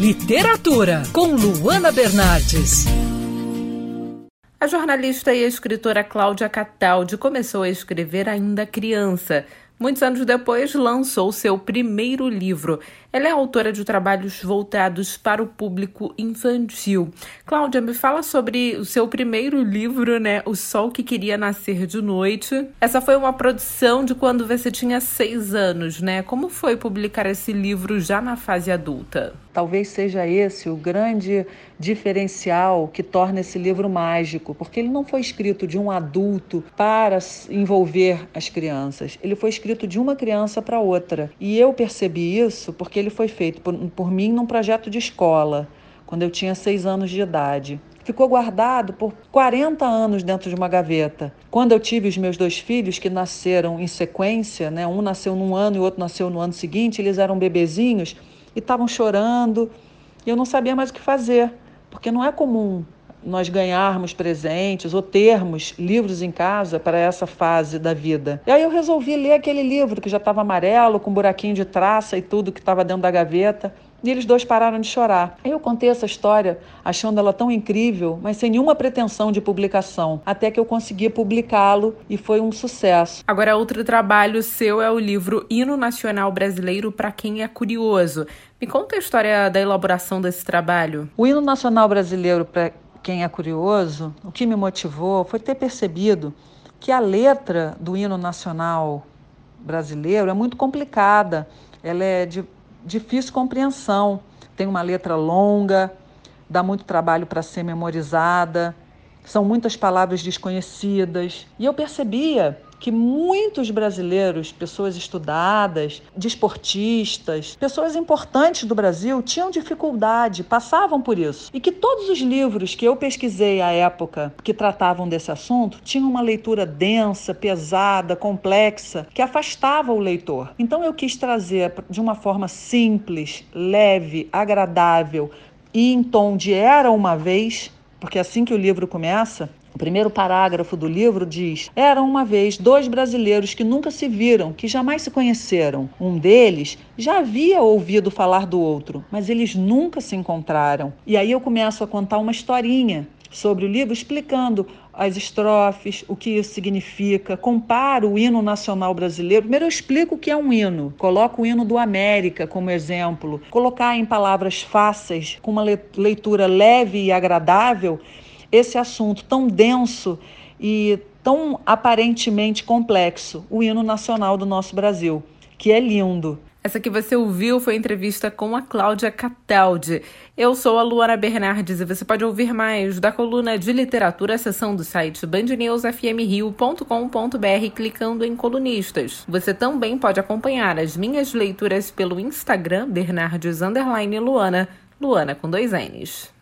Literatura, com Luana Bernardes. A jornalista e escritora Cláudia Cataldi começou a escrever ainda criança. Muitos anos depois, lançou seu primeiro livro. Ela é autora de trabalhos voltados para o público infantil. Cláudia, me fala sobre o seu primeiro livro, né? O Sol que Queria Nascer de Noite. Essa foi uma produção de quando você tinha seis anos, né? Como foi publicar esse livro já na fase adulta? Talvez seja esse o grande diferencial que torna esse livro mágico, porque ele não foi escrito de um adulto para envolver as crianças, ele foi escrito de uma criança para outra. E eu percebi isso porque ele foi feito por, por mim num projeto de escola, quando eu tinha seis anos de idade ficou guardado por 40 anos dentro de uma gaveta. Quando eu tive os meus dois filhos, que nasceram em sequência, né? um nasceu num ano e o outro nasceu no ano seguinte, eles eram bebezinhos, e estavam chorando. E eu não sabia mais o que fazer, porque não é comum nós ganharmos presentes ou termos livros em casa para essa fase da vida. E aí eu resolvi ler aquele livro que já estava amarelo, com buraquinho de traça e tudo que estava dentro da gaveta. E eles dois pararam de chorar. Eu contei essa história achando ela tão incrível, mas sem nenhuma pretensão de publicação, até que eu consegui publicá-lo e foi um sucesso. Agora, outro trabalho seu é o livro Hino Nacional Brasileiro para quem é curioso. Me conta a história da elaboração desse trabalho. O Hino Nacional Brasileiro para quem é curioso, o que me motivou foi ter percebido que a letra do hino nacional brasileiro é muito complicada. Ela é de difícil compreensão. Tem uma letra longa, dá muito trabalho para ser memorizada, são muitas palavras desconhecidas. E eu percebia que muitos brasileiros, pessoas estudadas, desportistas, pessoas importantes do Brasil tinham dificuldade, passavam por isso. E que todos os livros que eu pesquisei à época que tratavam desse assunto tinham uma leitura densa, pesada, complexa, que afastava o leitor. Então eu quis trazer de uma forma simples, leve, agradável e em tom de era uma vez, porque é assim que o livro começa, o primeiro parágrafo do livro diz: Eram uma vez dois brasileiros que nunca se viram, que jamais se conheceram. Um deles já havia ouvido falar do outro, mas eles nunca se encontraram. E aí eu começo a contar uma historinha sobre o livro, explicando as estrofes, o que isso significa, comparo o hino nacional brasileiro. Primeiro eu explico o que é um hino, coloco o hino do América como exemplo, colocar em palavras fáceis, com uma leitura leve e agradável, esse assunto tão denso e tão aparentemente complexo, o hino nacional do nosso Brasil, que é lindo. Essa que você ouviu foi a entrevista com a Cláudia Cataldi. Eu sou a Luana Bernardes e você pode ouvir mais da coluna de literatura, seção do site bandnewsfmrio.com.br clicando em colunistas. Você também pode acompanhar as minhas leituras pelo Instagram Bernardes Luana, Luana com dois N's.